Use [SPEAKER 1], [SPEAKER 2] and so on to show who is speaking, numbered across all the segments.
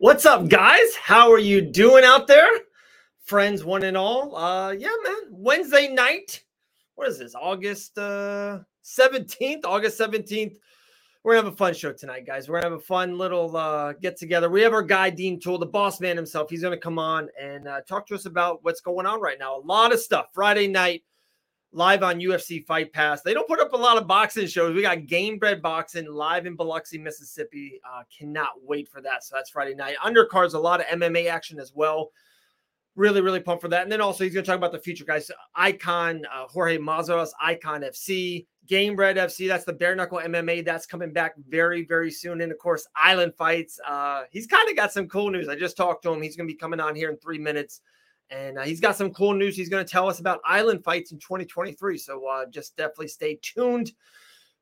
[SPEAKER 1] What's up, guys? How are you doing out there? Friends, one and all. Uh, yeah, man. Wednesday night. What is this? August uh 17th, August 17th. We're gonna have a fun show tonight, guys. We're gonna have a fun little uh get together. We have our guy Dean Toole, the boss man himself. He's gonna come on and uh, talk to us about what's going on right now. A lot of stuff. Friday night live on UFC Fight Pass. They don't put up a lot of boxing shows. We got Gamebred Boxing live in Biloxi, Mississippi. Uh, cannot wait for that. So that's Friday night. Undercards, a lot of MMA action as well. Really, really pumped for that. And then also he's going to talk about the future guys. Icon, uh, Jorge Mazarras, Icon FC, Gamebred FC. That's the bare knuckle MMA. That's coming back very, very soon. And of course, Island Fights. Uh, he's kind of got some cool news. I just talked to him. He's going to be coming on here in three minutes. And uh, he's got some cool news he's going to tell us about island fights in 2023. So uh, just definitely stay tuned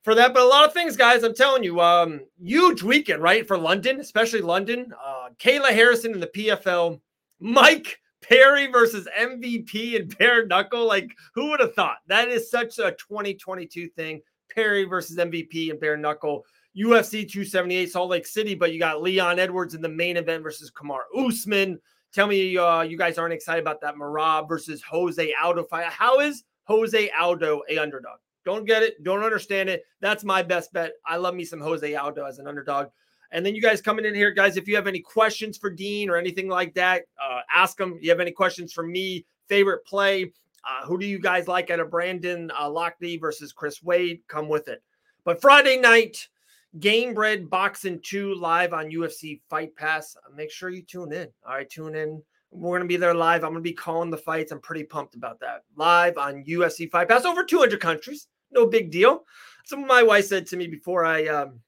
[SPEAKER 1] for that. But a lot of things, guys, I'm telling you, um, huge weekend, right? For London, especially London. Uh, Kayla Harrison in the PFL, Mike Perry versus MVP and bare knuckle. Like, who would have thought? That is such a 2022 thing. Perry versus MVP and bare knuckle. UFC 278 Salt Lake City, but you got Leon Edwards in the main event versus Kamaru Usman. Tell me uh, you guys aren't excited about that Merab versus Jose Aldo fight. How is Jose Aldo a underdog? Don't get it. Don't understand it. That's my best bet. I love me some Jose Aldo as an underdog. And then you guys coming in here, guys, if you have any questions for Dean or anything like that, uh, ask them. You have any questions for me? Favorite play? Uh, who do you guys like out of Brandon uh, Lockney versus Chris Wade? Come with it. But Friday night, Gamebred Boxing 2 live on UFC Fight Pass. Uh, make sure you tune in. All right, tune in. We're going to be there live. I'm going to be calling the fights. I'm pretty pumped about that. Live on UFC Fight Pass, over 200 countries. No big deal. Some my wife said to me before I um,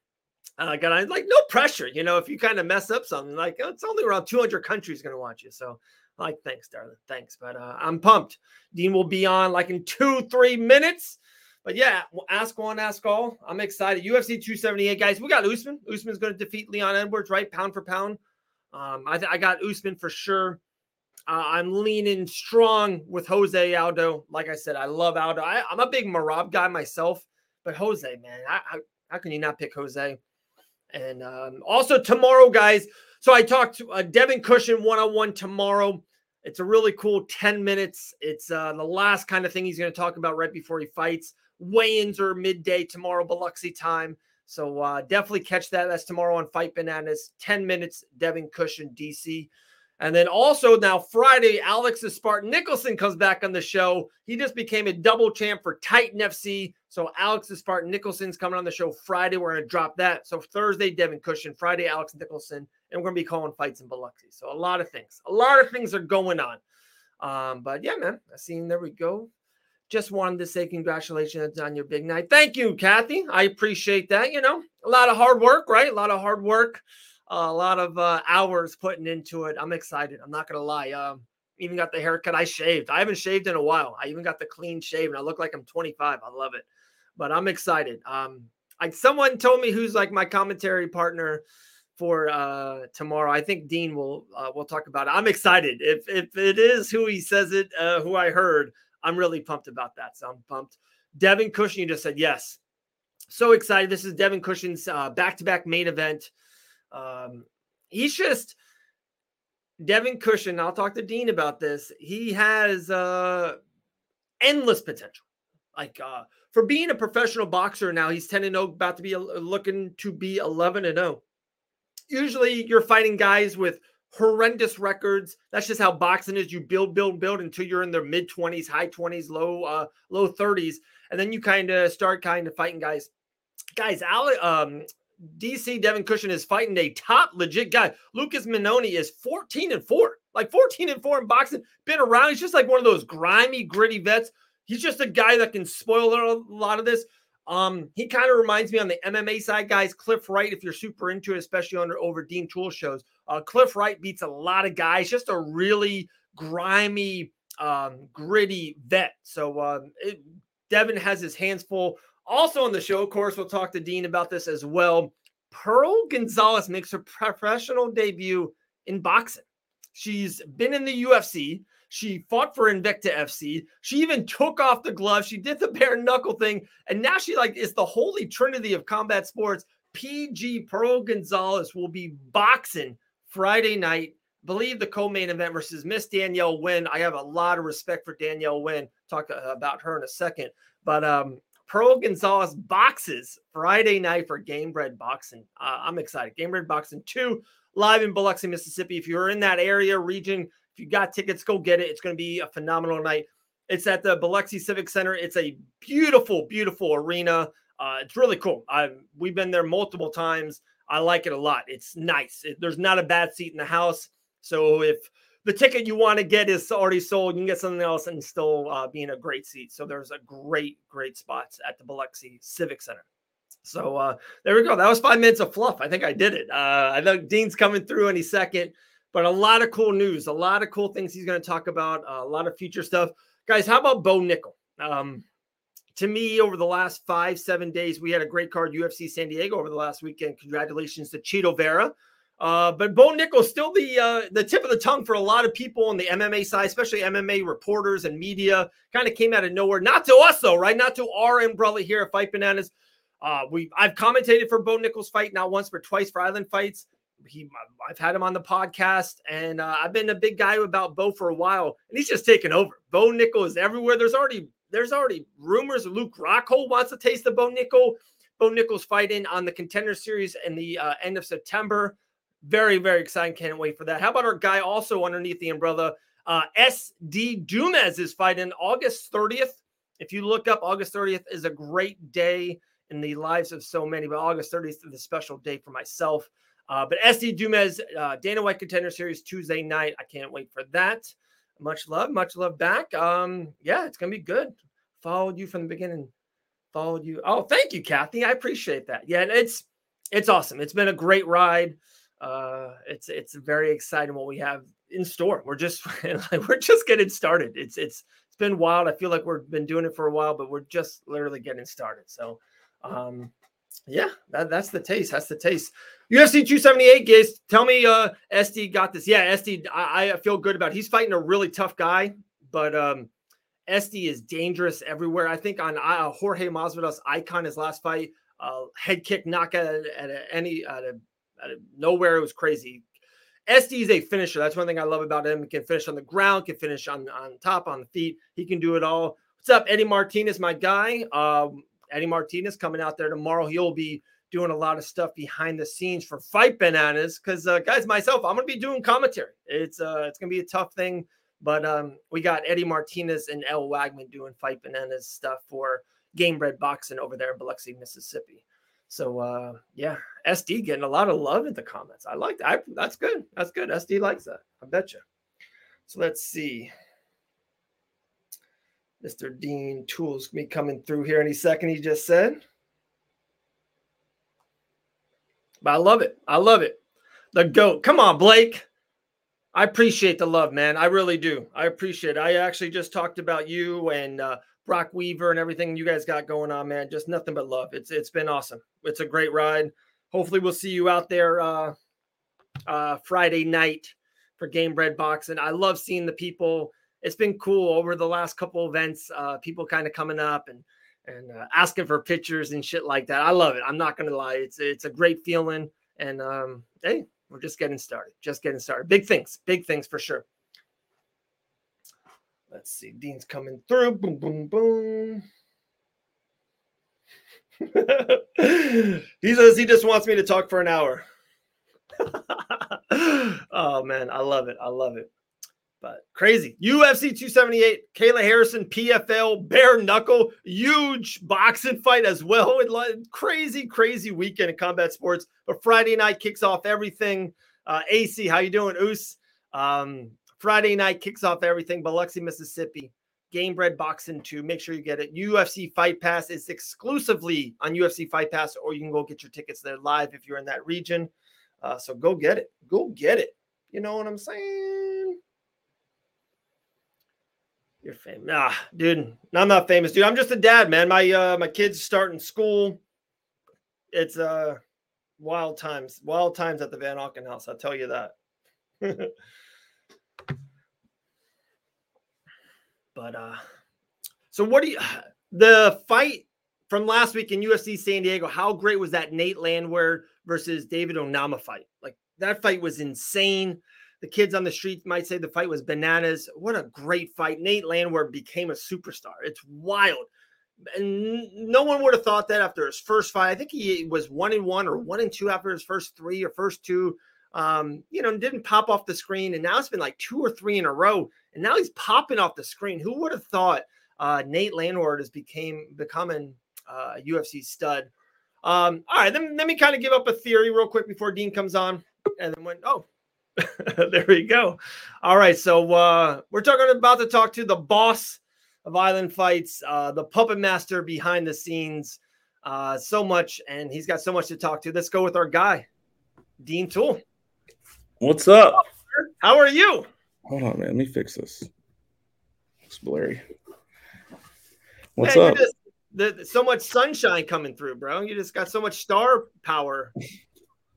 [SPEAKER 1] uh, got on, like, no pressure. You know, if you kind of mess up something, like, oh, it's only around 200 countries going to watch you. So, like, thanks, darling. Thanks. But uh, I'm pumped. Dean will be on like in two, three minutes. But yeah, ask one, ask all. I'm excited. UFC 278, guys. We got Usman. Usman's going to defeat Leon Edwards, right? Pound for pound. Um, I, th- I got Usman for sure. Uh, I'm leaning strong with Jose Aldo. Like I said, I love Aldo. I, am a big Merab guy myself, but Jose, man, I, I, how can you not pick Jose? And um, also tomorrow, guys. So I talked to uh, Devin Cushing one on one tomorrow. It's a really cool 10 minutes. It's uh, the last kind of thing he's going to talk about right before he fights. Weigh-ins are midday tomorrow, Biloxi time. So uh, definitely catch that. That's tomorrow on Fight Bananas. 10 minutes, Devin Cushing, DC. And then also now Friday, Alex Spartan Nicholson comes back on the show. He just became a double champ for Titan FC. So Alex Spartan Nicholson's coming on the show Friday. We're going to drop that. So Thursday, Devin Cushing. Friday, Alex Nicholson. And we're going to be calling fights in Biloxi. So a lot of things. A lot of things are going on. Um, but yeah, man, I seen there we go. Just wanted to say congratulations on your big night. Thank you, Kathy. I appreciate that. You know, a lot of hard work, right? A lot of hard work, uh, a lot of uh, hours putting into it. I'm excited. I'm not gonna lie. Um, even got the haircut. I shaved. I haven't shaved in a while. I even got the clean shave, and I look like I'm 25. I love it. But I'm excited. Um, like someone told me who's like my commentary partner for uh tomorrow. I think Dean will uh, we'll talk about it. I'm excited. If if it is who he says it, uh, who I heard, I'm really pumped about that. So I'm pumped. Devin Cushing, you just said yes. So excited. This is Devin Cushing's back to back main event. Um, he's just Devin Cushing. I'll talk to Dean about this. He has uh, endless potential. Like uh, for being a professional boxer now, he's 10 and 0, about to be looking to be 11 and 0. Usually you're fighting guys with horrendous records. That's just how boxing is. You build, build, build until you're in their mid 20s, high 20s, low, uh, low 30s. And then you kind of start kind of fighting guys. Guys, Ali, um, DC Devin Cushing is fighting a top legit guy. Lucas Magnoni is 14 and 4. Like 14 and 4 in boxing. Been around. He's just like one of those grimy, gritty vets. He's just a guy that can spoil a lot of this. Um, he kind of reminds me on the MMA side, guys. Cliff Wright, if you're super into it, especially under over Dean Toole shows. Uh, Cliff Wright beats a lot of guys. Just a really grimy, um, gritty vet. So um, it, Devin has his hands full. Also on the show, of course, we'll talk to Dean about this as well. Pearl Gonzalez makes her professional debut in boxing. She's been in the UFC. She fought for Invicta FC. She even took off the glove. She did the bare knuckle thing, and now she like is the holy trinity of combat sports. PG Pearl Gonzalez will be boxing Friday night. Believe the co-main event versus Miss Danielle Wynn. I have a lot of respect for Danielle Wynn. Talk uh, about her in a second. But um, Pearl Gonzalez boxes Friday night for Game Gamebred Boxing. Uh, I'm excited. Game Gamebred Boxing 2 live in Biloxi, Mississippi. If you're in that area, region, if you got tickets, go get it. It's going to be a phenomenal night. It's at the Biloxi Civic Center. It's a beautiful, beautiful arena. Uh, it's really cool. i we've been there multiple times. I like it a lot. It's nice. It, there's not a bad seat in the house. So if the ticket you want to get is already sold. You can get something else and still uh, be in a great seat. So there's a great, great spots at the Biloxi Civic Center. So uh, there we go. That was five minutes of fluff. I think I did it. Uh, I know Dean's coming through any second, but a lot of cool news, a lot of cool things he's going to talk about, a lot of future stuff. Guys, how about Bo Nickal? Um, to me, over the last five, seven days, we had a great card UFC San Diego over the last weekend. Congratulations to Chito Vera uh, but Bo Nickal's still the uh, the tip of the tongue for a lot of people on the MMA side, especially MMA reporters and media. Kind of came out of nowhere. Not to us though, right? Not to our umbrella here at Fight Bananas. Uh, we I've commentated for Bo Nickal's fight not once but twice for Island Fights. He I've had him on the podcast, and uh, I've been a big guy about Bo for a while, and he's just taken over. Bo Nickal is everywhere. There's already there's already rumors Luke Rockhold wants to taste the Bo Nickal. Bo Nickal's fighting on the Contender Series in the uh, end of September. Very, very exciting. Can't wait for that. How about our guy also underneath the umbrella? Uh, SD Dumez is fighting August 30th. If you look up, August 30th is a great day in the lives of so many, but August 30th is a special day for myself. Uh, but SD Dumez, uh, Dana White Contender Series Tuesday night. I can't wait for that. Much love, much love back. Um, yeah, it's gonna be good. Followed you from the beginning. Followed you. Oh, thank you, Kathy. I appreciate that. Yeah, it's it's awesome. It's been a great ride uh, it's it's very exciting what we have in store. We're just we're just getting started. It's it's it's been wild. I feel like we've been doing it for a while, but we're just literally getting started. So, um, yeah, that, that's the taste. That's the taste. UFC 278, guys. Tell me, uh, SD got this. Yeah, SD, I, I feel good about. It. He's fighting a really tough guy, but um, SD is dangerous everywhere. I think on uh, Jorge Masvidal's icon his last fight, uh, head kick knockout at, at any out of nowhere. It was crazy. SD is a finisher. That's one thing I love about him. He can finish on the ground, can finish on, on top, on the feet. He can do it all. What's up, Eddie Martinez, my guy? Um, Eddie Martinez coming out there tomorrow. He'll be doing a lot of stuff behind the scenes for Fight Bananas. Because uh, guys, myself, I'm gonna be doing commentary. It's uh, it's gonna be a tough thing, but um, we got Eddie Martinez and El Wagman doing Fight Bananas stuff for Game Gamebred Boxing over there in Biloxi, Mississippi. So uh, yeah, SD getting a lot of love in the comments. I like that. I, that's good. That's good. SD likes that. I bet you. So let's see. Mr. Dean Tools me coming through here any second. He just said. But I love it. I love it. The goat. Come on, Blake. I appreciate the love, man. I really do. I appreciate it. I actually just talked about you and uh, Brock Weaver and everything you guys got going on, man. Just nothing but love. It's it's been awesome. It's a great ride. Hopefully, we'll see you out there uh, uh, Friday night for Game Gamebred Boxing. I love seeing the people. It's been cool over the last couple events. Uh, people kind of coming up and and uh, asking for pictures and shit like that. I love it. I'm not gonna lie. It's it's a great feeling. And um, hey, we're just getting started. Just getting started. Big things. Big things for sure. Let's see. Dean's coming through. Boom, boom, boom. he says he just wants me to talk for an hour. oh man, I love it. I love it. But crazy. UFC 278, Kayla Harrison, PFL, bare knuckle, huge boxing fight as well. Crazy, crazy weekend in combat sports. But Friday night kicks off everything. Uh, AC, how you doing, Oos? Um, Friday night kicks off everything. Biloxi, Mississippi. Gamebred Boxing 2. Make sure you get it. UFC Fight Pass is exclusively on UFC Fight Pass, or you can go get your tickets there live if you're in that region. Uh, so go get it. Go get it. You know what I'm saying? You're famous. Ah, dude. I'm not famous, dude. I'm just a dad, man. My uh my kids starting school. It's uh wild times. Wild times at the Van Auken house, I'll tell you that. But uh so what do you the fight from last week in UFC San Diego, how great was that Nate Landwehr versus David Onama fight? Like that fight was insane. The kids on the street might say the fight was bananas. What a great fight. Nate Landwehr became a superstar. It's wild. And no one would have thought that after his first fight. I think he was one and one or one and two after his first three or first two. Um, you know, didn't pop off the screen. And now it's been like two or three in a row. And now he's popping off the screen. Who would have thought uh, Nate Landwehr has became becoming uh, UFC stud? Um, all right, then let me kind of give up a theory real quick before Dean comes on. And then went, oh, there we go. All right, so uh, we're talking about to talk to the boss of Island Fights, uh, the puppet master behind the scenes. Uh, so much, and he's got so much to talk to. Let's go with our guy, Dean Toole.
[SPEAKER 2] What's up?
[SPEAKER 1] How are you?
[SPEAKER 2] Hold on, man. Let me fix this. It's blurry. What's
[SPEAKER 1] Man,
[SPEAKER 2] up?
[SPEAKER 1] just- the, so much sunshine coming through, bro. You just got so much star power.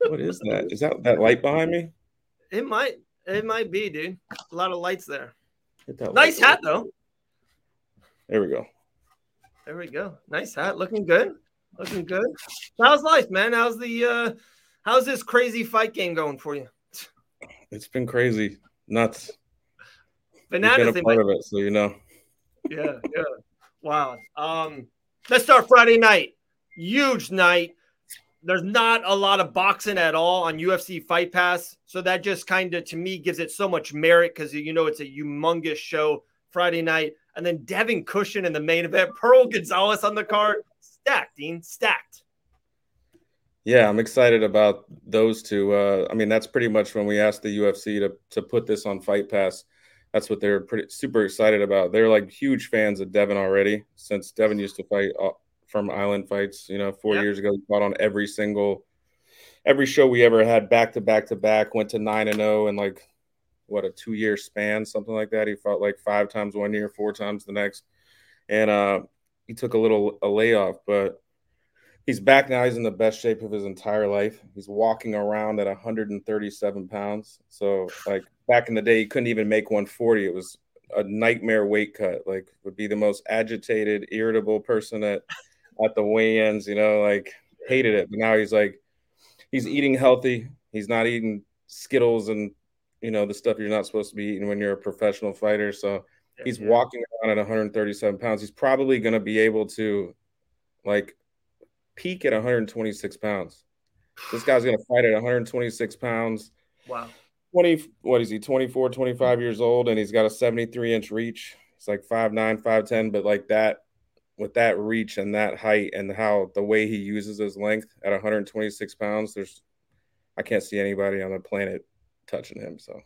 [SPEAKER 2] What is that? Is that that light behind me?
[SPEAKER 1] It might, it might be, dude. A lot of lights there. Nice
[SPEAKER 2] light.
[SPEAKER 1] hat though.
[SPEAKER 2] There we go.
[SPEAKER 1] There we go. Nice hat. Looking good. Looking good. How's life, man? How's the uh how's this crazy fight game going for you?
[SPEAKER 2] It's been crazy, nuts. You've
[SPEAKER 1] Bananas,
[SPEAKER 2] been a part
[SPEAKER 1] might,
[SPEAKER 2] of it, so you know.
[SPEAKER 1] yeah, yeah. Wow. Um, let's start Friday night. Huge night. There's not a lot of boxing at all on UFC Fight Pass, so that just kind of to me gives it so much merit because you know it's a humongous show Friday night, and then Devin Cushing in the main event, Pearl Gonzalez on the card, stacked, Dean, stacked.
[SPEAKER 2] Yeah, I'm excited about those two. Uh, I mean, that's pretty much when we asked the UFC to to put this on Fight Pass. That's what they're pretty super excited about. They're like huge fans of Devin already, since Devin used to fight uh, from Island Fights. You know, four
[SPEAKER 1] Yeah.
[SPEAKER 2] years ago, he fought on every single every show we ever had, back to back to back. Went to nine and zero in like what a two year span, something like that. He fought like five times one year, four times the next, and uh, he took a little a layoff, but he's back now. He's in the best shape of his entire life. He's walking around at 137 pounds. So, like back in the day, he couldn't even make 140. It was a nightmare weight cut. Like, would be the most agitated, irritable person at at the weigh-ins. You know, like hated it. But now he's like, he's eating healthy. He's not eating Skittles and you know the stuff you're not supposed to be eating when you're a professional fighter. So he's
[SPEAKER 1] Yeah.
[SPEAKER 2] walking around at 137 pounds. He's probably going to be able to like peak at 126 pounds. This guy's going to fight at 126 pounds.
[SPEAKER 1] Wow.
[SPEAKER 2] 20, what is he, 24, 25 years old, and he's got a 73 inch reach. It's like 5'9, 5'10, but like that, with that reach and that height and how the way he uses his length at 126 pounds, there's, I can't see anybody on the planet touching him. So,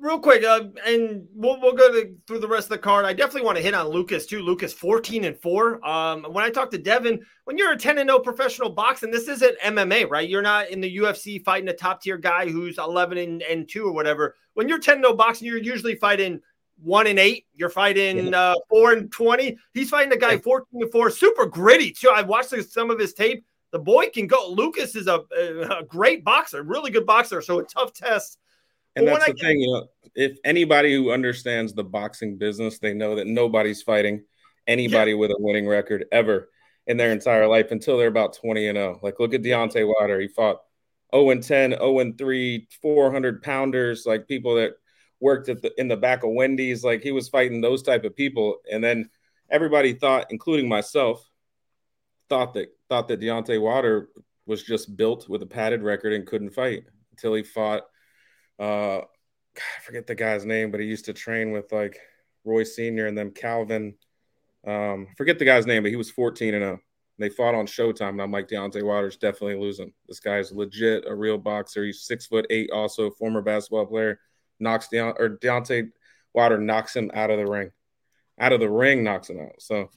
[SPEAKER 1] Real quick, uh, and we'll, we'll go to, through the rest of the card. I definitely want to hit on Lucas too. Lucas, fourteen and four. Um, when I talked to Devin, when you're a ten and zero professional boxing, this isn't MMA, right? You're not in the UFC fighting a top tier guy who's eleven and, and two or whatever. When you're ten and zero boxing, you're usually fighting one and eight. You're fighting uh, four and twenty. He's fighting a guy fourteen and four, super gritty too. I've watched some of his tape. The boy can go. Lucas is a, a great boxer, really good boxer. So a tough test.
[SPEAKER 2] And
[SPEAKER 1] But
[SPEAKER 2] that's
[SPEAKER 1] I
[SPEAKER 2] the thing, you know, if anybody who understands the boxing business, they know that nobody's fighting anybody with a winning record ever in their entire life until they're about 20 and 0. Like look at Deontay Wilder. He fought 0 and 10, 0 and 3, 400 pounders, like people that worked at the in the back of Wendy's. Like he was fighting those type of people. And then everybody thought, including myself, thought that thought that Deontay Wilder was just built with a padded record and couldn't fight until he fought uh I forget the guy's name, but he used to train with like Roy Senior and then Calvin. Um, forget the guy's name, but he was 14 and 0. They fought on Showtime, and I'm like, Deontay Wilder's definitely losing. This guy's legit a real boxer. He's six foot eight, also former basketball player. Knocks down or Deontay Wilder knocks him out of the ring. Out of the ring, knocks him out. So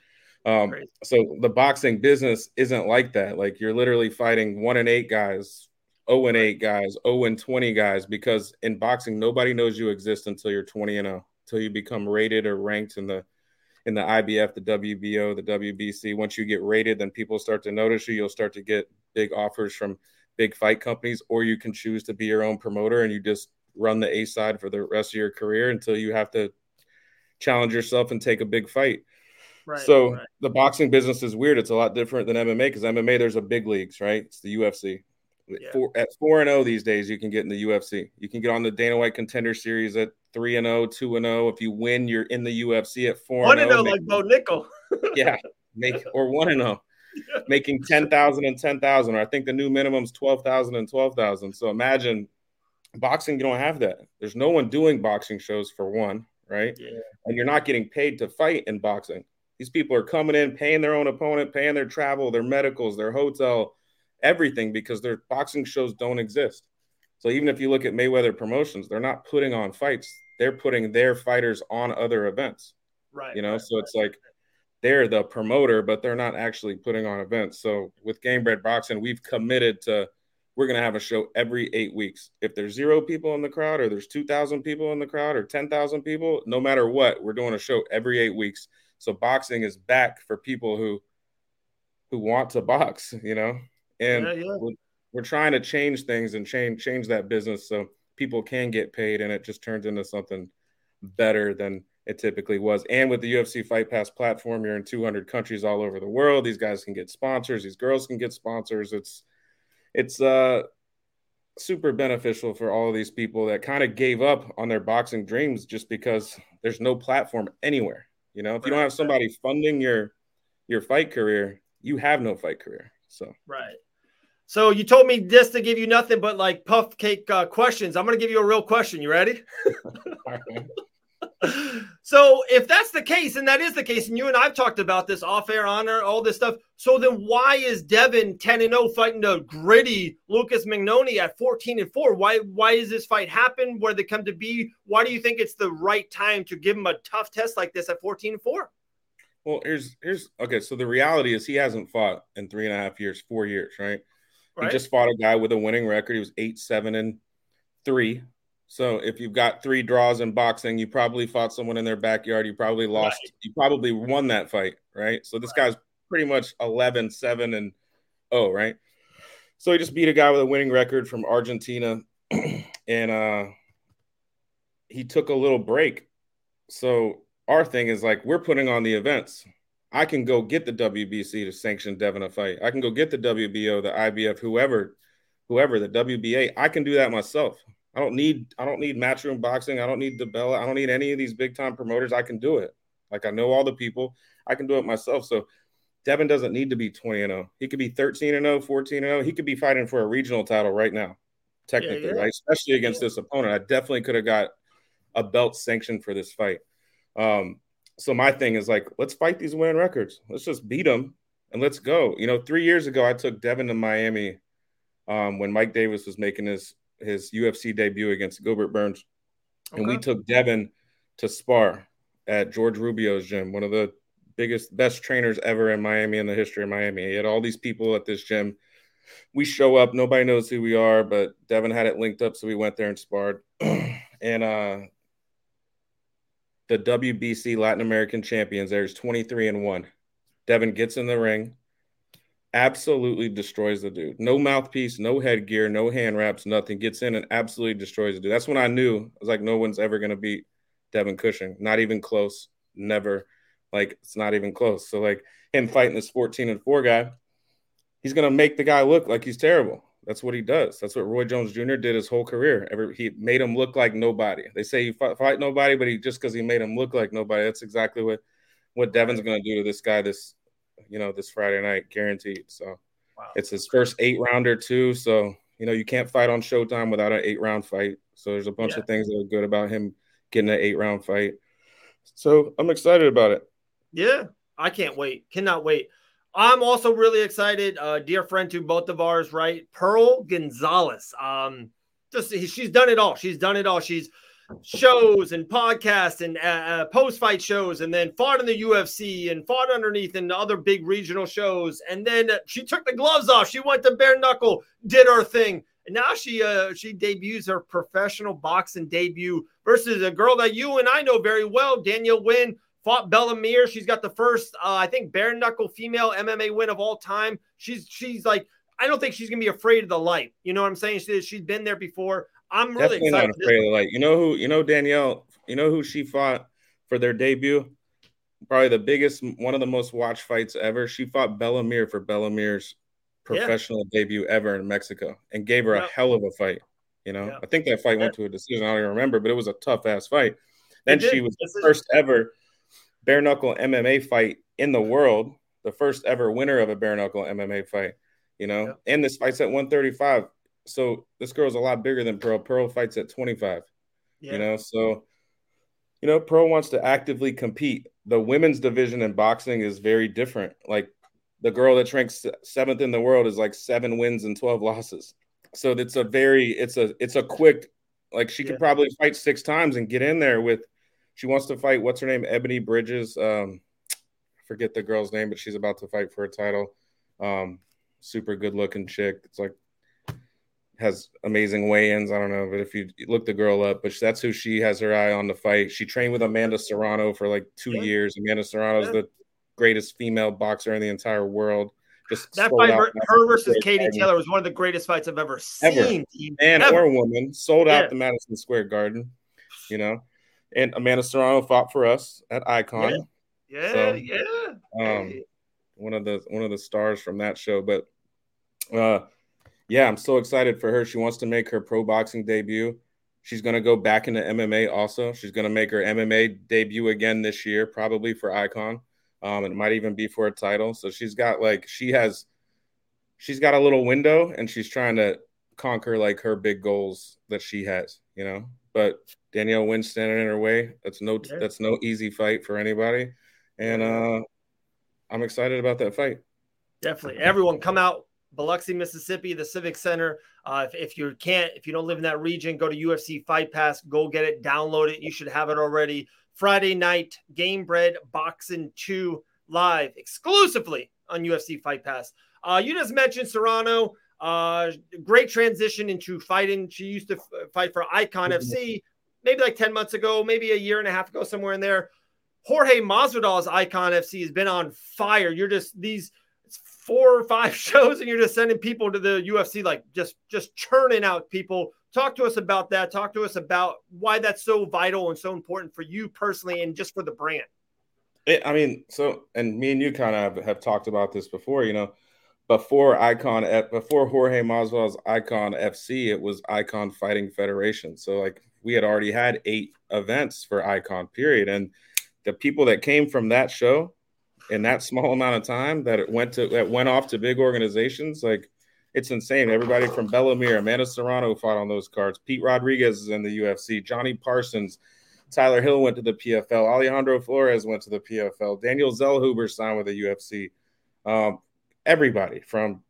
[SPEAKER 2] um,
[SPEAKER 1] Crazy.
[SPEAKER 2] so the boxing business isn't like that. Like you're literally fighting one and eight guys 0 and 8 guys, 0 and 20 guys, because in boxing, nobody knows you exist until you're 20 and 0, until you become rated or ranked in the in the IBF, the WBO, the WBC. Once you get rated, then people start to notice you. You'll start to get big offers from big fight companies, or you can choose to be your own promoter and you just run the A side for the rest of your career until you have to challenge yourself and take a big fight.
[SPEAKER 1] Right.
[SPEAKER 2] so
[SPEAKER 1] right.
[SPEAKER 2] the boxing business is weird. It's a lot different than MMA because MMA there's a big leagues, right? It's the UFC. Yeah. Four, at four and zero oh these days, you can get in the UFC. You can get on the Dana White Contender Series at three and 0, 2 and zero. If you win, you're in the UFC at four.
[SPEAKER 1] One and zero, oh like Bo Nickal.
[SPEAKER 2] yeah, make or one and zero, making ten thousand and ten thousand. Or I think the new minimum is twelve thousand and twelve thousand. So imagine boxing. You don't have that. There's no one doing boxing shows for one, right? Yeah. And you're not getting paid to fight in boxing. These people are coming in, paying their own opponent, paying their travel, their medicals, their hotel, everything because their boxing shows don't exist. So even if you look at Mayweather Promotions, they're not putting on fights; they're putting their fighters on other events.
[SPEAKER 1] Right.
[SPEAKER 2] You know,
[SPEAKER 1] right,
[SPEAKER 2] so right. it's like they're the promoter, but they're not actually putting on events. So with Gamebred Boxing, we've committed to we're going to have a show every eight weeks. If there's zero people in the crowd, or there's 2,000 people in the crowd, or 10,000 people, no matter what, we're doing a show every eight weeks. So boxing is back for people who who want to box, you know, and yeah, yeah. We're, we're trying to change things and change change that business so people can get paid, and it just turns into something better than it typically was. And with the UFC Fight Pass platform, you're in 200 countries all over the world. These guys can get sponsors. These girls can get sponsors. It's it's uh super beneficial for all of these people that kind of gave up on their boxing dreams just because there's no platform anywhere. You know, if you don't have somebody funding your your fight career, you have no fight career. So
[SPEAKER 1] right. So you told me this to give you nothing but like puff cake uh, questions. I'm going to give you a real question. You ready? so if that's the case, and that is the case, and you and I've talked about this off air, honor, all this stuff. So then why is Devin 10 and 0 fighting the gritty Lucas Magnoni at 14 and 4? Why why is this fight happen? Where they come to be? Why do you think it's the right time to give him a tough test like this at 14 and 4?
[SPEAKER 2] Well, here's here's okay. So the reality is he hasn't fought in three and a half years, four years, right? right? He just fought a guy with a winning record. He was eight, seven, and three so if you've got three draws in boxing, you probably fought someone in their backyard. You probably lost. Right. You probably won that fight, right? So this guy's pretty much 11, 7, and oh, right? So he just beat a guy with a winning record from Argentina. and uh he took a little break. So our thing is like we're putting on the events. I can go get the WBC to sanction Devin a fight. I can go get the WBO, the IBF, whoever, whoever, the WBA. I can do that myself. I don't need I don't need matchroom boxing. I don't need DiBella. I don't need any of these big time promoters. I can do it. Like I know all the people. I can do it myself. So Devin doesn't need to be 20 and 0. He could be 13 and 0, 14 and 0. He could be fighting for a regional title right now, technically, yeah, yeah. right? Especially against yeah. this opponent. I definitely could have got a belt sanctioned for this fight. Um, so my thing is like, let's fight these winning records. Let's just beat them and let's go. You know, three years ago, I took Devin to Miami um, when Mike Davis was making his his UFC debut against Gilbert Burns, okay. and we took Devin to spar at George Rubio's gym, one of the biggest, best trainers ever in Miami in the history of Miami. He had all these people at this gym. We show up, nobody knows who we are, but Devin had it linked up, so we went there and sparred. and uh, the WBC Latin American champions, there's 23 and one. Devin gets in the ring, absolutely destroys the dude. No mouthpiece, no headgear, no hand wraps, nothing. Gets in and absolutely destroys the dude. That's when I knew I was like, no one's ever gonna beat Devin Cushing. Not even close. Never. Like it's not even close. So like him fighting this 14 and 4 guy, he's gonna make the guy look like he's terrible. That's what he does. That's what Roy Jones Jr. did his whole career. He made him look like nobody. They say he fight, fight nobody, but he just because he made him look like nobody. That's exactly what what Devin's gonna do to this guy this you know, this Friday night, guaranteed. So wow. it's his first eight rounder too. So you know, you can't fight on Showtime without an eight round fight. So there's a bunch yeah. of things that are good about him getting an eight round fight. So I'm excited about it.
[SPEAKER 1] Yeah, I can't wait. Cannot wait. I'm also really excited. Uh, dear friend to both of ours, right? Pearl Gonzalez. Um, just she's done it all. She's done it all. She's shows and podcasts and uh, uh post fight shows, and then fought in the UFC and fought underneath in other big regional shows. And then she took the gloves off. She went to bare knuckle, did her thing. And now she uh, she debuts her professional boxing debut versus a girl that you and I know very well, Danielle Wynn. Fought Bella Mir. She's got the first, uh, I think, bare knuckle female MMA win of all time. She's she's like I don't think she's gonna be afraid of the light. You know what I'm saying? She, she's been there before. I'm really Definitely excited.
[SPEAKER 2] Not afraid of like you know who you know Danielle. You know who she fought for their debut. Probably the biggest, one of the most watched fights ever. She fought Bella Mir for Bella Mir's professional yeah. debut ever in Mexico and gave her a hell of a fight. You know, I think that fight went to a decision. I don't even remember, but it was a tough ass fight. Then she was the first ever bare knuckle MMA fight in the world, the first ever winner of a bare knuckle MMA fight. You know, and this fight's at 135. So this girl's a lot bigger than Pearl. Pearl fights at 25. You know, so you know, Pearl wants to actively compete. The women's division in boxing is very different. Like the girl that ranks seventh in the world is like seven wins and 12 losses. So it's a very, it's a, it's a quick, like she yeah. could probably fight six times and get in there with, she wants to fight, what's her name? Ebony Bridges. Um, forget the girl's name, but she's about to fight for a title. Um, super good looking chick. It's like has amazing weigh-ins. I don't know, but if you look the girl up, but that's who she has her eye on the fight. She trained with Amanda Serrano for like two yeah. years. Amanda Serrano is yeah. the greatest female boxer in the entire world.
[SPEAKER 1] Just that fight, her, her versus Katie Taylor was one of the greatest fights I've ever seen.
[SPEAKER 2] Ever. Man or woman, sold out yeah. the Madison Square Garden. You know, and Amanda Serrano fought for us at Icon.
[SPEAKER 1] Yeah, so, yeah.
[SPEAKER 2] Um, one of the one of the stars from that show, but uh yeah, I'm so excited for her. She wants to make her pro boxing debut. She's going to go back into MMA also. She's going to make her MMA debut again this year, probably for Icon. Um, it might even be for a title. So she's got like she has, she's got a little window, and she's trying to conquer like her big goals that she has, you know. But Danielle Wynn standing in her way. That's no that's no easy fight for anybody, and uh, I'm excited about that fight.
[SPEAKER 1] Definitely, everyone come out Biloxi, Mississippi, the Civic Center. Uh, if, if you can't, if you don't live in that region, go to UFC Fight Pass, go get it, download it. You should have it already. Friday night, Gamebred Boxing 2 live exclusively on UFC Fight Pass. Uh, you just mentioned Serrano. Uh, great transition into fighting. She used to f- fight for Icon mm-hmm. FC maybe like 10 months ago, maybe a year and a half ago, somewhere in there. Jorge Masvidal's Icon FC has been on fire. You're just these four or five shows and you're just sending people to the UFC, like just just churning out people. Talk to us about that. Talk to us about why that's so vital and so important for you personally and just for the brand.
[SPEAKER 2] It, I mean, so and me and you kind of have, have talked about this before. You know, before Icon, before Jorge Masvidal's Icon FC, it was Icon Fighting Federation. So like we had already had eight events for Icon. Period, and the people that came from that show in that small amount of time that it went to that went off to big organizations like it's insane everybody from Bella Mir Amanda Serrano fought on those cards Pete Rodriguez is in the UFC Johnny Parsons Tyler Hill went to the PFL Alejandro Flores went to the PFL Daniel Zellhuber signed with the UFC um, everybody from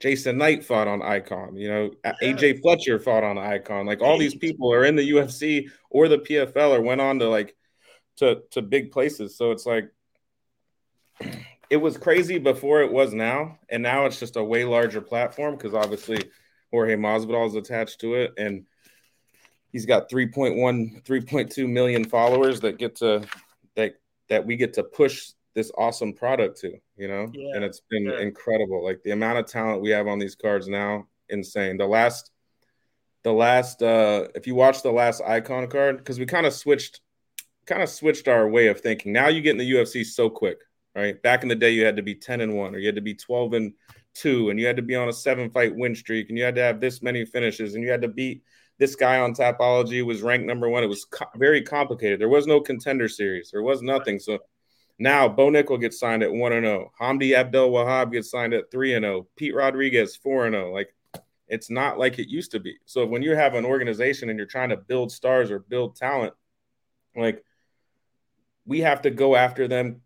[SPEAKER 2] Jason Knight fought on Icon. You know, AJ Fletcher fought on Icon. Like all these people are in the UFC or the PFL or went on to like to to big places. So it's like it was crazy before it was now, and now it's just a way larger platform because obviously Jorge Masvidal is attached to it, and he's got 3.1, 3.2 million followers that get to that that we get to push this awesome product to, you know, yeah, and it's been yeah. incredible. Like the amount of talent we have on these cards now, insane. The last, the last, uh, if you watch the last icon card, because we kind of switched, kind of switched our way of thinking. Now you get in the UFC so quick right? Back in the day, you had to be 10 and 1, or you had to be 12 and 2, and you had to be on a seven fight win streak, and you had to have this many finishes, and you had to beat this guy on Tapology was ranked number one. It was co- very complicated. There was no contender series, there was nothing. So now Bo Nickal gets signed at 1 and 0. Hamdi Abdel Wahab gets signed at 3 and 0. Pete Rodriguez 4 and 0. Like it's not like it used to be. So when you have an organization and you're trying to build stars or build talent, like we have to go after them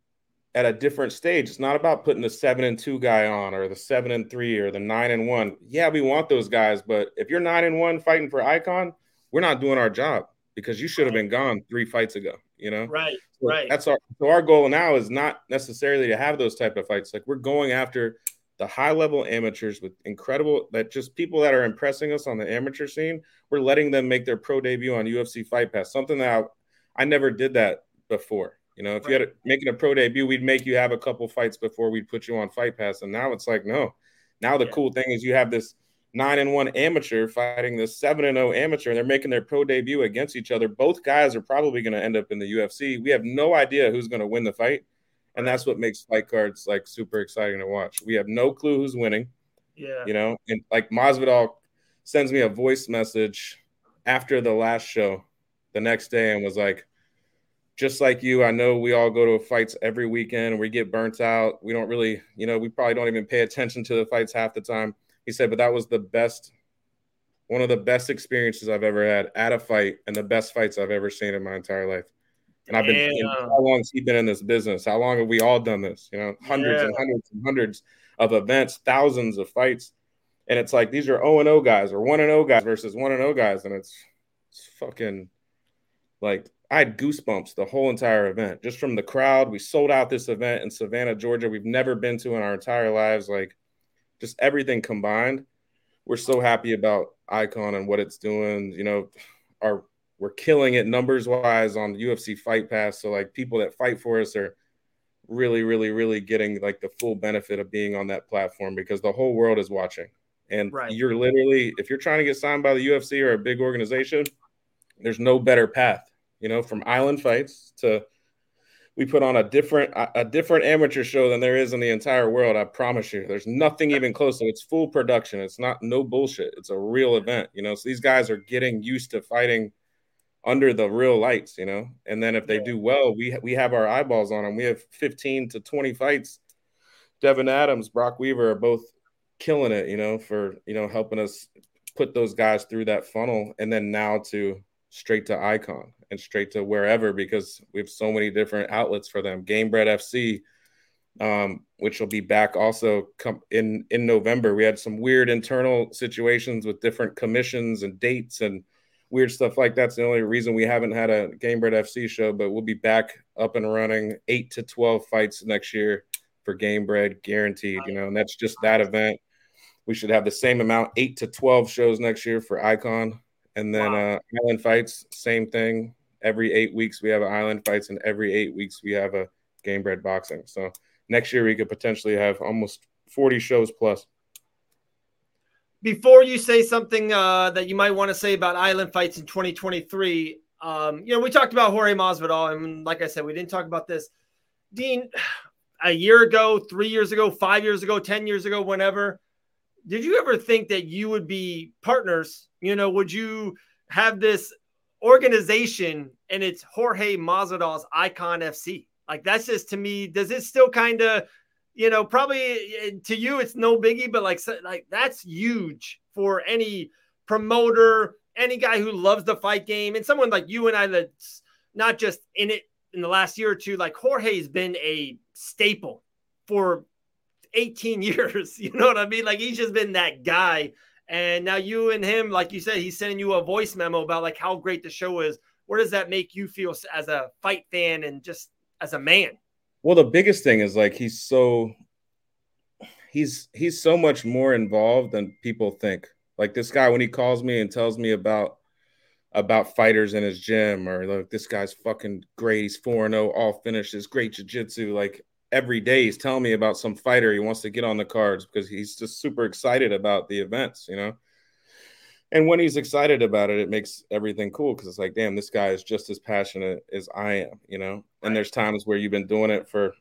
[SPEAKER 2] at a different stage. It's not about putting the seven and two guy on or the seven and three or the nine and one. Yeah, we want those guys, but if you're nine and one fighting for icon, we're not doing our job because you should have been gone three fights ago. You know,
[SPEAKER 1] right, so right.
[SPEAKER 2] That's our so our goal now is not necessarily to have those type of fights. Like we're going after the high level amateurs with incredible that just people that are impressing us on the amateur scene. We're letting them make their pro debut on UFC Fight Pass. Something that I, I never did that before. You know, if right. you had a, making a pro debut, we'd make you have a couple fights before we'd put you on Fight Pass. And now it's like, no. Now the yeah. cool thing is you have this nine and one amateur fighting this seven and zero oh amateur, and they're making their pro debut against each other. Both guys are probably going to end up in the UFC. We have no idea who's going to win the fight, And that's what makes fight cards like super exciting to watch. We have no clue who's winning.
[SPEAKER 1] Yeah.
[SPEAKER 2] You know, and like Masvidal sends me a voice message after the last show the next day and was like, just like you, I know we all go to fights every weekend. We get burnt out. We don't really, you know, we probably don't even pay attention to the fights half the time. He said, but that was the best, one of the best experiences I've ever had at a fight and the best fights I've ever seen in my entire life. And I've been, how long has he been in this business? How long have we all done this? You know, hundreds yeah. and hundreds and hundreds of events, thousands of fights. And it's like these are 0 and 0 guys or 1 and 0 guys versus 1 and 0 guys. And it's, it's fucking like I had goosebumps the whole entire event just from the crowd. We sold out this event in Savannah, Georgia. We've never been to in our entire lives. Like just everything combined. We're so happy about Icon and what it's doing. You know, our we're killing it numbers wise on UFC Fight Pass. So like people that fight for us are really, really, really getting like the full benefit of being on that platform because the whole world is watching. And right. you're literally, if you're trying to get signed by the UFC or a big organization, there's no better path you know, from island fights to we put on a different a different amateur show than there is in the entire world. I promise you. There's nothing even close to. It's full production. It's not no bullshit. It's a real event, you know. So these guys are getting used to fighting under the real lights, you know. And then if they do well, we we have our eyeballs on them. We have 15 to 20 fights. Devin Adams, Brock Weaver are both killing it, you know, for you know helping us put those guys through that funnel, and then now to straight to Icon and straight to wherever because we have so many different outlets for them. Gamebred FC, um, which will be back also come in in November. We had some weird internal situations with different commissions and dates and weird stuff like that's the only reason we haven't had a Gamebred FC show, but we'll be back up and running eight to twelve fights next year for Gamebred, guaranteed. You know, and that's just that event. We should have the same amount, eight to twelve shows next year for Icon. And then wow. uh, island fights, same thing. Every eight weeks we have island fights, and every eight weeks we have a game Gamebred boxing. So next year we could potentially have almost 40 shows plus.
[SPEAKER 1] Before you say something uh, that you might want to say about island fights in 2023, um, you know, we talked about Jorge Masvidal, and like I said, we didn't talk about this. Dean, a year ago, three years ago, five years ago, 10 years ago, whenever, did you ever think that you would be partners you know, would you have this organization and it's Jorge Masvidal's Icon FC? Like that's just to me. Does it still kind of, you know, probably eh, to you it's no biggie, but like like that's huge for any promoter, any guy who loves the fight game, and someone like you and I that's not just in it in the last year or two. Like Jorge's been a staple for 18 years. You know what I mean? Like he's just been that guy and now you and him, like you said, he's sending you a voice memo about like how great the show is. Where does that make you feel as a fight fan and just as a man?
[SPEAKER 2] Well, the biggest thing is like he's so he's he's so much more involved than people think. Like this guy when he calls me and tells me about about fighters in his gym or like this guy's fucking great, he's 4 0, all finishes, great jiu-jitsu. Like every day he's telling me about some fighter he wants to get on the cards because he's just super excited about the events, you know. And when he's excited about it, it makes everything cool because it's like, damn, this guy is just as passionate as I am, you know. Right. And there's times where you've been doing it for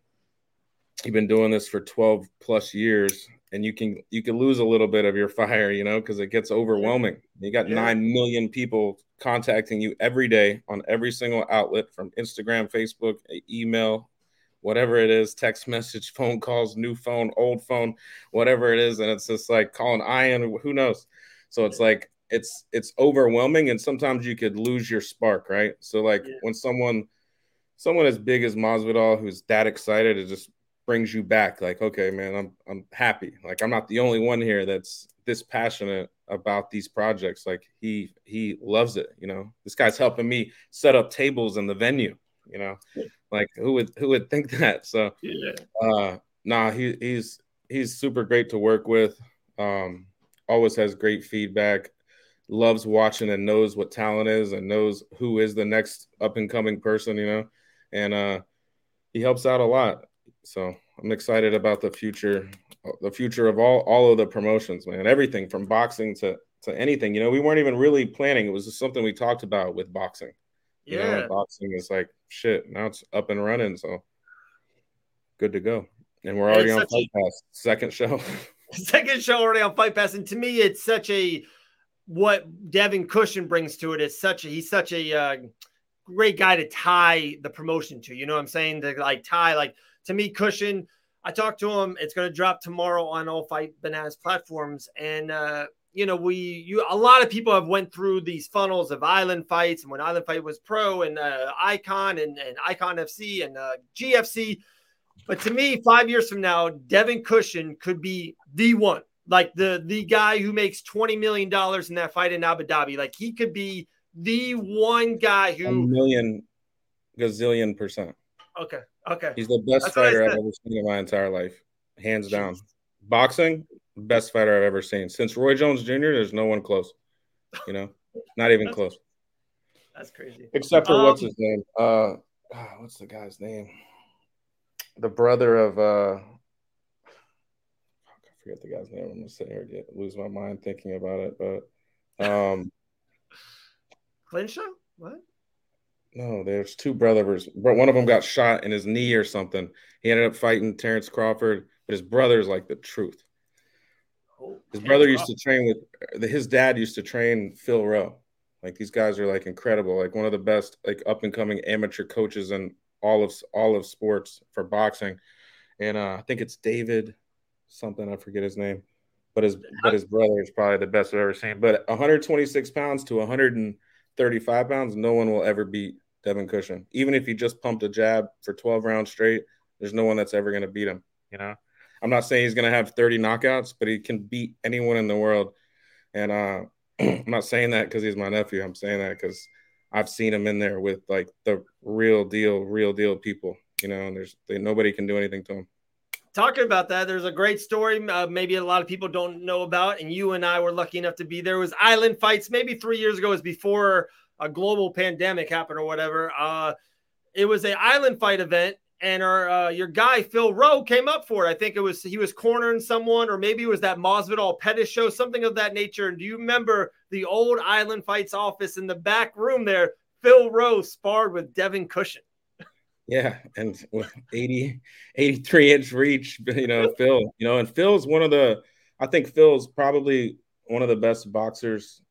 [SPEAKER 2] you've been doing this for 12 plus years and you can you can lose a little bit of your fire, you know, because it gets overwhelming. You got yeah. 9 million people contacting you every day on every single outlet from Instagram, Facebook, email, whatever it is, text message, phone calls, new phone, old phone, whatever it is. And it's just like calling Ian, who knows? So it's like it's it's overwhelming and sometimes you could lose your spark, right? So like yeah. when someone someone as big as Masvidal who's that excited, it just brings you back like, okay, man, I'm I'm happy. Like I'm not the only one here that's this passionate about these projects. Like he he loves it, you know. This guy's helping me set up tables in the venue, you know. Like who would who would think that? So yeah. uh nah, he he's he's super great to work with. Um always has great feedback, loves watching and knows what talent is and knows who is the next up and coming person, you know. And uh he helps out a lot. So I'm excited about the future the future of all all of the promotions, man. Everything from boxing to to anything. You know, we weren't even really planning. It was just something we talked about with boxing. You yeah. know, boxing is like shit. Now it's up and running. So good to go. And we're already on Fight a, Pass, second show.
[SPEAKER 1] second show already on Fight Pass. And to me, it's such a what Devin Cushing brings to it is such a he's such a uh, great guy to tie the promotion to. You know what I'm saying? To like tie like to me, Cushing. I talked to him. It's going to drop tomorrow on all Fight Bananas platforms, and uh, you know we you a lot of people have went through these funnels of Island fights, and when Island Fight was pro and uh, iKON and, and iKON FC and uh, GFC. But to me, five years from now, Devin Cushing could be the one like the the guy who makes 20 million dollars in that fight in Abu Dhabi. Like he could be the one guy who
[SPEAKER 2] a million gazillion percent.
[SPEAKER 1] Okay. Okay.
[SPEAKER 2] He's the best That's fighter I've ever seen in my entire life. Hands down. Boxing, best fighter I've ever seen. Since Roy Jones Jr., there's no one close. You know, not even
[SPEAKER 1] that's,
[SPEAKER 2] close.
[SPEAKER 1] That's crazy.
[SPEAKER 2] Except for um, what's his name? Uh ah, what's the guy's name? The brother of uh I forget the guy's name. I'm gonna sit here and get lose my mind thinking about it. But um
[SPEAKER 1] Clinshaw? What?
[SPEAKER 2] No, there's two brothers. But one of them got shot in his knee or something. He ended up fighting Terence Crawford, but his brother's like the truth. His brother used to train with his dad used to train Phil Rowe. Like these guys are like incredible, like one of the best like up and coming amateur coaches in all of all of sports for boxing. And uh, I think it's David something. I forget his name, but his but his brother is probably the best I've ever seen. But 126 pounds to 135 pounds, no one will ever beat Devin Cushing. Even if he just pumped a jab for 12 rounds straight, there's no one that's ever going to beat him. You know, I'm not saying he's going to have 30 knockouts, but he can beat anyone in the world. And uh, I'm not saying that because he's my nephew. I'm saying that because I've seen him in there with like the real deal, real deal people. You know, and there's they, nobody can do anything to him
[SPEAKER 1] talking about that, there's a great story. Uh, maybe a lot of people don't know about, and you and I were lucky enough to be there. It was Island Fights, maybe three years ago. Was before a global pandemic happened or whatever. Uh, it was an Island Fight event, and our uh, your guy Phil Rowe came up for it. I think it was he was cornering someone, or maybe it was that Masvidal Pettis show, something of that nature. And do you remember the old Island Fights office in the back room there? Phil Rowe sparred with Devin Cushing.
[SPEAKER 2] Yeah, and 80, 83 inch reach, you know, Phil, you know, and Phil's one of the, I think Phil's probably one of the best boxers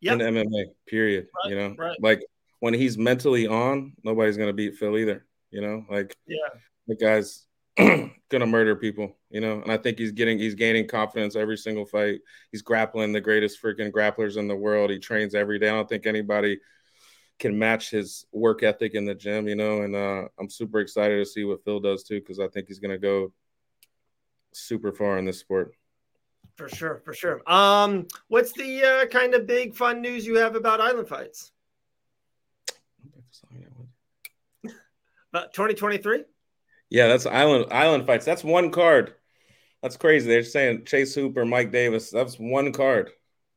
[SPEAKER 2] yep. in MMA, period. Right, you know, right. like when he's mentally on, nobody's going to beat Phil either, you know, like,
[SPEAKER 1] yeah,
[SPEAKER 2] the guy's gonna murder people, you know, and I think he's getting, he's gaining confidence every single fight. He's grappling the greatest freaking grapplers in the world. He trains every day. I don't think anybody can match his work ethic in the gym, you know, and uh, I'm super excited to see what Phil does too, because I think he's to go super far in this sport.
[SPEAKER 1] For sure, for sure. Um, what's the uh, kind of big fun news you have about Island Fights? About 2023?
[SPEAKER 2] Yeah, that's Island Island Fights. That's one card. That's crazy. They're saying Chase Hooper, Mike Davis. That's one card.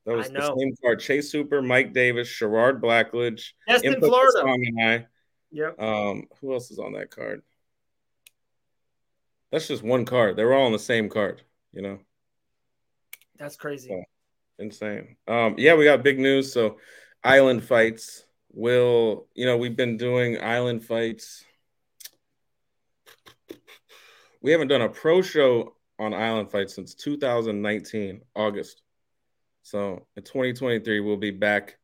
[SPEAKER 2] That was the same card. Chase Hooper, Mike Davis, Sherrard Blackledge, That's
[SPEAKER 1] in Florida.
[SPEAKER 2] And I. Yep. Um, who else is on that card? That's just one card. They were all on the same card, you know.
[SPEAKER 1] That's crazy.
[SPEAKER 2] So, insane. Um, yeah, we got big news. So island fights will, you know, we've been doing island fights. We haven't done a pro show on island Fight since 2019, August. So in 2023, we'll be back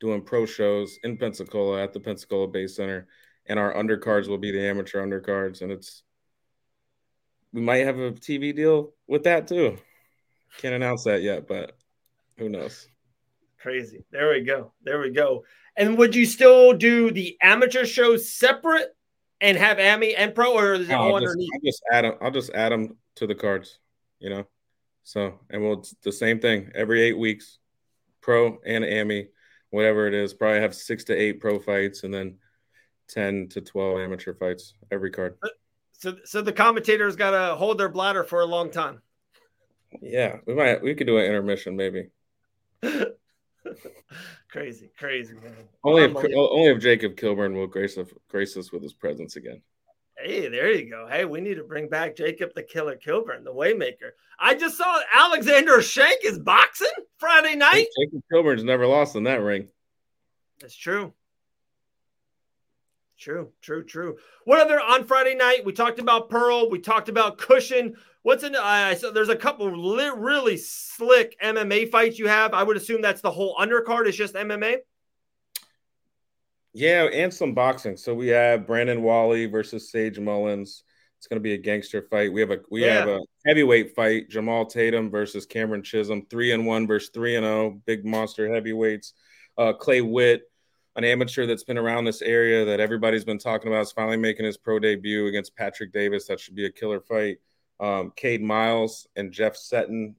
[SPEAKER 2] doing pro shows in Pensacola at the Pensacola Bay Center, and our undercards will be the amateur undercards, and it's we might have a TV deal with that too. Can't announce that yet, but who knows?
[SPEAKER 1] Crazy. There we go. There we go. And would you still do the amateur shows separate and have Ami and pro, or is it
[SPEAKER 2] all
[SPEAKER 1] I'll underneath?
[SPEAKER 2] Just, I'll just add them. I'll just add them to the cards. You know. So, and we'll the same thing every eight weeks, pro and AMI, whatever it is. Probably have six to eight pro fights and then 10 to 12 amateur fights every card.
[SPEAKER 1] So, so the commentators got to hold their bladder for a long time.
[SPEAKER 2] Yeah, we might, we could do an intermission maybe.
[SPEAKER 1] crazy, crazy, man.
[SPEAKER 2] Only if, only if Jacob Kilburn will grace us, grace us with his presence again.
[SPEAKER 1] Hey, there you go. Hey, we need to bring back Jacob the Killer Kilburn, the Waymaker. I just saw Alexander Shank is boxing Friday night.
[SPEAKER 2] Jacob Kilburn's never lost in that ring.
[SPEAKER 1] That's true. True, true, true. What other on Friday night? We talked about Pearl. We talked about Cushing. What's in? Uh, so there's a couple li- really slick MMA fights you have. I would assume that's the whole undercard is just MMA.
[SPEAKER 2] Yeah, and some boxing. So we have Brandon Walley versus Sage Mullins. It's going to be a gangster fight. We have a we yeah. have a heavyweight fight: Jamal Tatum versus Cameron Chisholm. Three and one versus three and zero. Oh, big monster heavyweights. Uh, Clay Witt an amateur that's been around this area that everybody's been talking about is finally making his pro debut against Patrick Davis. That should be a killer fight. Um, Cade Miles and Jeff Seton,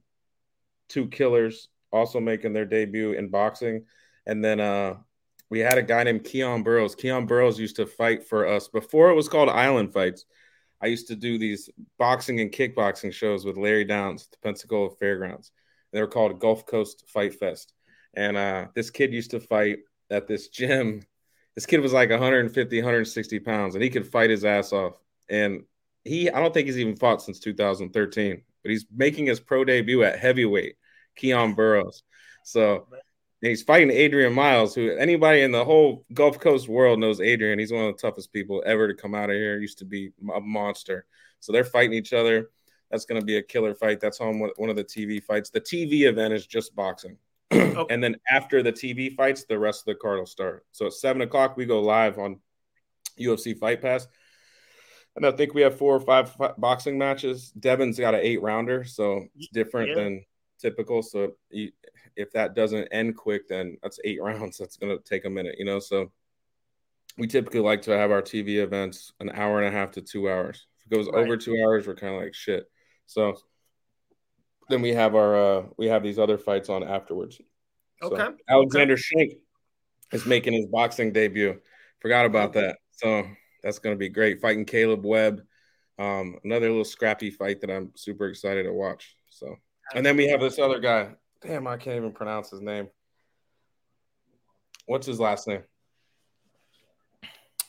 [SPEAKER 2] two killers, also making their debut in boxing. And then uh, we had a guy named Keon Burrows. Keon Burrows used to fight for us before it was called Island Fights. I used to do these boxing and kickboxing shows with Larry Downs at the Pensacola Fairgrounds. They were called Gulf Coast Fight Fest. And uh, this kid used to fight at this gym. This kid was like 150, 160 pounds, and he could fight his ass off. And he, I don't think he's even fought since 2013, but he's making his pro debut at heavyweight, Keon Burrows. So oh, he's fighting Adrian Miles, who anybody in the whole Gulf Coast world knows Adrian. He's one of the toughest people ever to come out of here. Used to be a monster. So they're fighting each other. That's going to be a killer fight. That's on one of the TV fights. The TV event is just boxing. okay. And then after the TV fights, the rest of the card will start. So at seven o'clock, we go live on UFC Fight Pass. And I think we have four or five boxing matches. Devin's got an eight rounder, so it's different yeah. than typical. So if that doesn't end quick, then that's eight rounds. That's going to take a minute, you know? So we typically like to have our TV events an hour and a half to two hours. If it goes right. over two hours, we're kind of like shit. So then we have our uh we have these other fights on afterwards.
[SPEAKER 1] Okay. So
[SPEAKER 2] Alexander okay. Shank is making his boxing debut. Forgot about that. So that's going to be great. Fighting Caleb Webb. Um, another little scrappy fight that I'm super excited to watch. So, and then we have this other guy. Damn, I can't even pronounce his name. What's his last name?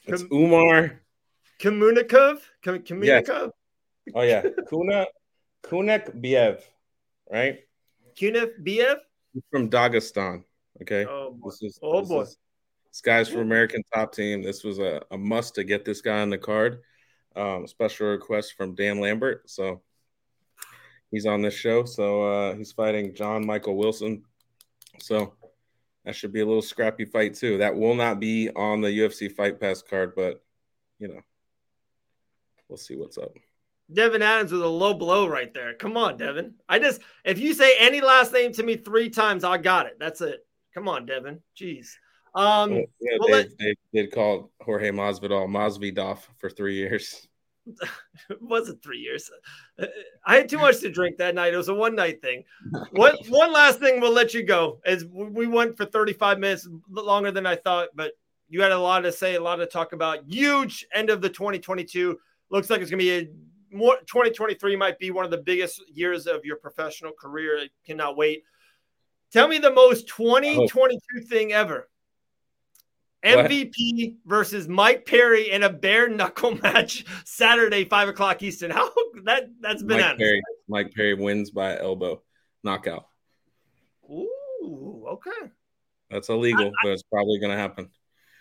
[SPEAKER 2] It's Umar
[SPEAKER 1] Kamunikov. Kamunikov. Yes.
[SPEAKER 2] Oh yeah, Kuna Kunek Biev right?
[SPEAKER 1] Kunif Biev
[SPEAKER 2] from Dagestan. Okay.
[SPEAKER 1] Oh boy. This is, oh, this boy. Is,
[SPEAKER 2] this guy's from American Top Team. This was a, a must to get this guy on the card. Um, special request from Dan Lambert. So he's on this show. So uh, he's fighting John Michael Wilson. So that should be a little scrappy fight too. That will not be on the UFC Fight Pass card, but you know, we'll see what's up.
[SPEAKER 1] Devin Adams with a low blow right there. Come on, Devin. I just if you say any last name to me three times, I got it. That's it. Come on, Devin. Jeez. Um,
[SPEAKER 2] yeah, well, they, they did call Jorge Masvidal Masvidal for three years.
[SPEAKER 1] it wasn't three years. I had too much to drink that night. It was a one night thing. What one last thing we'll let you go as we went for 35 minutes longer than I thought, but you had a lot to say, a lot to talk about. Huge end of the 2022. Looks like it's gonna be a more 2023 might be one of the biggest years of your professional career. I cannot wait. Tell me the most 2022 oh. thing ever. MVP what? versus Mike Perry in a bare knuckle match Saturday, five o'clock Eastern. How that that's been
[SPEAKER 2] Mike Perry, Mike Perry wins by elbow knockout.
[SPEAKER 1] Ooh, okay.
[SPEAKER 2] That's illegal, I, but it's probably gonna happen.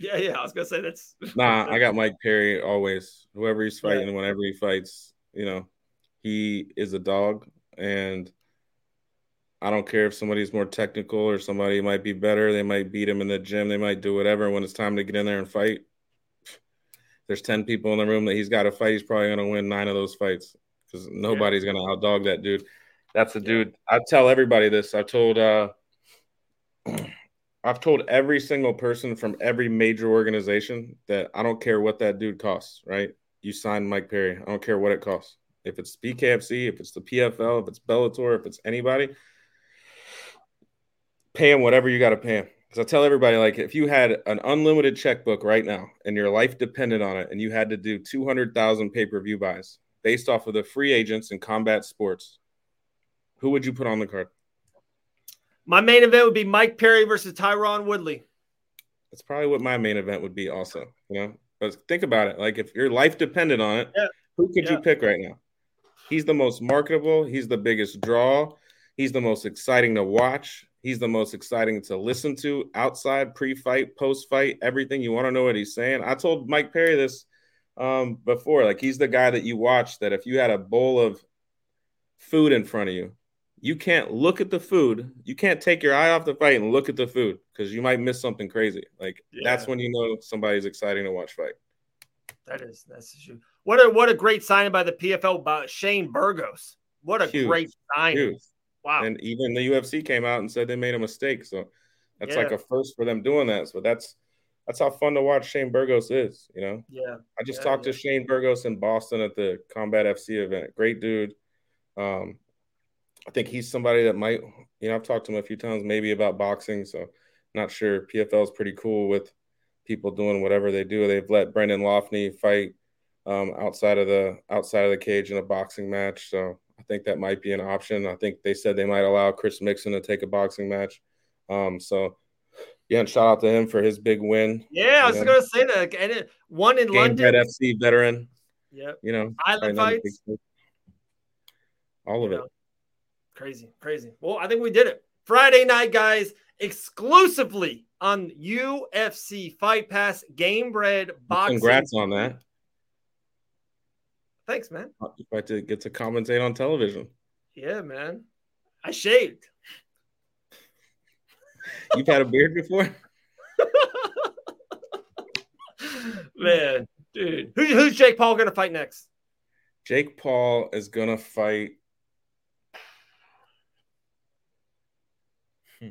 [SPEAKER 1] Yeah, yeah. I was gonna say that's
[SPEAKER 2] nah. I got Mike Perry always. Whoever he's fighting, yeah. whenever he fights, you know, he is a dog, and I don't care if somebody's more technical or somebody might be better. They might beat him in the gym. They might do whatever. When it's time to get in there and fight, there's ten people in the room that he's got to fight. He's probably gonna win nine of those fights because nobody's yeah. gonna outdog that dude. That's the dude. I tell everybody this. I told. uh I've told every single person from every major organization that I don't care what that dude costs, right? you sign Mike Perry. I don't care what it costs. If it's BKFC, if it's the PFL, if it's Bellator, if it's anybody, pay him whatever you got to pay him. Because I tell everybody, like, if you had an unlimited checkbook right now and your life depended on it, and you had to do 200,000 pay per view buys based off of the free agents in combat sports, who would you put on the card?
[SPEAKER 1] My main event would be Mike Perry versus Tyron Woodley.
[SPEAKER 2] That's probably what my main event would be, also. You know, but think about it. Like if your life depended on it, yeah. who could yeah. you pick right now? He's the most marketable. He's the biggest draw. He's the most exciting to watch. He's the most exciting to listen to outside, pre-fight, post-fight, everything. You want to know what he's saying. I told Mike Perry this um, before. Like he's the guy that you watch that if you had a bowl of food in front of you, you can't look at the food. You can't take your eye off the fight and look at the food because you might miss something crazy. Like yeah. that's when you know somebody's exciting to watch fight.
[SPEAKER 1] That is that's true. What a what a great signing by the PFL by Shane Burgos. What a Huge. great signing. Huge. Wow.
[SPEAKER 2] And even the UFC came out and said they made a mistake. So that's yeah. like a first for them doing that. So that's that's how fun to watch Shane Burgos is, you know?
[SPEAKER 1] Yeah.
[SPEAKER 2] I just
[SPEAKER 1] yeah,
[SPEAKER 2] talked
[SPEAKER 1] yeah.
[SPEAKER 2] to Shane Burgos in Boston at the Combat FC event. Great dude. Um, I think he's somebody that might, you know, I've talked to him a few times maybe about boxing. So not sure. PFL is pretty cool with people doing whatever they do. They've let Brendan Loughnane fight um, outside of the outside of the cage in a boxing match. So think that might be an option. I think they said they might allow Chris Mixon to take a boxing match. Um, so yeah, and shout out to him for his big win.
[SPEAKER 1] Yeah, I was gonna say that. And it, one in Game London.
[SPEAKER 2] FC veteran.
[SPEAKER 1] Yeah.
[SPEAKER 2] You know,
[SPEAKER 1] Island fights.
[SPEAKER 2] All of it.
[SPEAKER 1] Crazy, crazy. Well, I think we did it. Friday night, guys, exclusively on UFC Fight Pass Gamebred Boxing.
[SPEAKER 2] Congrats on that.
[SPEAKER 1] Thanks, man.
[SPEAKER 2] You get to get to commentate on television.
[SPEAKER 1] Yeah, man. I shaved.
[SPEAKER 2] You've had a beard before?
[SPEAKER 1] man, dude. Who, who's Jake Paul going to fight next?
[SPEAKER 2] Jake Paul is gonna fight. Hmm.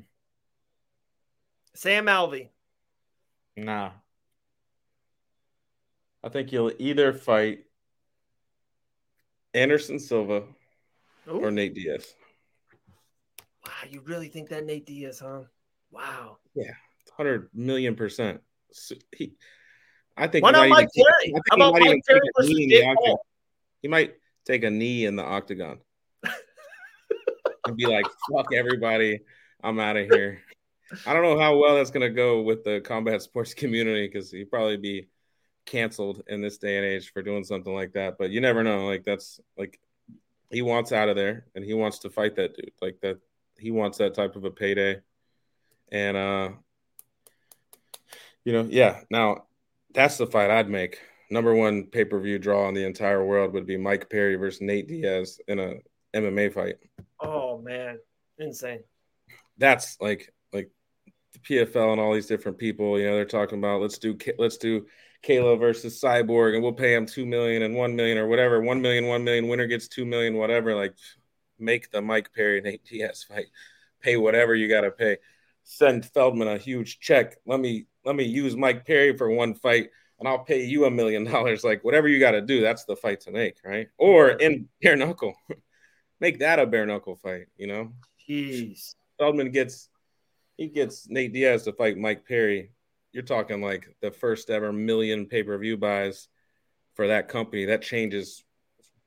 [SPEAKER 1] Sam Alvey.
[SPEAKER 2] Nah. I think you'll either fight Anderson Silva
[SPEAKER 1] Ooh.
[SPEAKER 2] or Nate Diaz.
[SPEAKER 1] Wow, you really think that Nate Diaz, huh? Wow.
[SPEAKER 2] Yeah, hundred million percent. So he, I think.
[SPEAKER 1] Why not Mike
[SPEAKER 2] take-
[SPEAKER 1] Perry? How about Mike
[SPEAKER 2] even
[SPEAKER 1] Perry
[SPEAKER 2] take a
[SPEAKER 1] versus
[SPEAKER 2] knee in
[SPEAKER 1] Jake. Paul?
[SPEAKER 2] He might take a knee in the octagon and be like, "Fuck everybody, I'm out of here." I don't know how well that's gonna go with the combat sports community because he'd probably be canceled in this day and age for doing something like that. But you never know. Like that's like he wants out of there and he wants to fight that dude. Like that he wants that type of a payday. And uh you know, yeah. Now that's the fight I'd make. Number one pay per view draw in the entire world would be Mike Perry versus Nate Diaz in a MMA fight.
[SPEAKER 1] Oh man, insane.
[SPEAKER 2] That's like like the PFL and all these different people. You know, they're talking about let's do let's do Kayla versus Cyborg, and we'll pay him two million and one million or whatever. One million, one million. Winner gets two million, whatever. Like, make the Mike Perry Nate Diaz fight. Pay whatever you got to pay. Send Feldman a huge check. Let me let me use Mike Perry for one fight, and I'll pay you a million dollars. Like whatever you got to do, that's the fight to make, right? Or in bare knuckle, make that a bare knuckle fight. You know,
[SPEAKER 1] Jeez.
[SPEAKER 2] Feldman gets he gets Nate Diaz to fight Mike Perry. You're talking like the first ever million pay per view buys for that company. That changes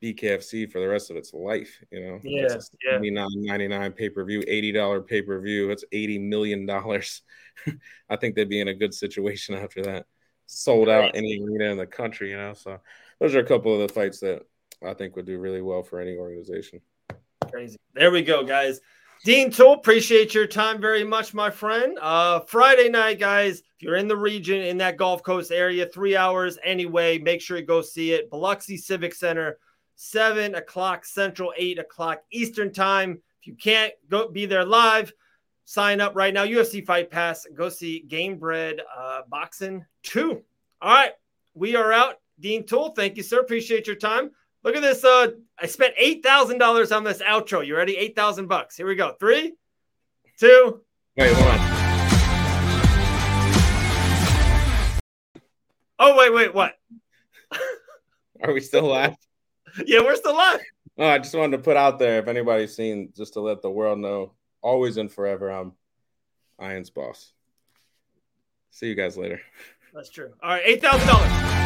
[SPEAKER 2] BKFC for the rest of its life. You know,
[SPEAKER 1] Yeah, yeah.
[SPEAKER 2] Ninety nine ninety nine pay per view, eighty dollar pay per view. That's eighty million dollars. I think they'd be in a good situation after that. Sold out any arena in the country. You know, so those are a couple of the fights that I think would do really well for any organization.
[SPEAKER 1] Crazy. There we go, guys. Dean Toole, appreciate your time very much, my friend. Uh, Friday night, guys, you're in the region, in that Gulf Coast area, three hours anyway, make sure you go see it. Biloxi Civic Center, 7 o'clock Central, 8 o'clock Eastern Time. If you can't go be there live, sign up right now. UFC Fight Pass, go see Gamebred uh, Boxing 2. All right, we are out. Dean Toole, thank you, sir. Appreciate your time. Look at this. Uh, I spent eight thousand dollars on this outro. You ready? Eight thousand bucks. Here we go. Three, two.
[SPEAKER 2] Wait, hold on.
[SPEAKER 1] Oh wait, wait, what?
[SPEAKER 2] Are we still live?
[SPEAKER 1] Yeah, we're still live.
[SPEAKER 2] Oh, I just wanted to put out there if anybody's seen, just to let the world know, always and forever, I'm Iron's boss. See you guys later.
[SPEAKER 1] That's true. All right, eight thousand dollars.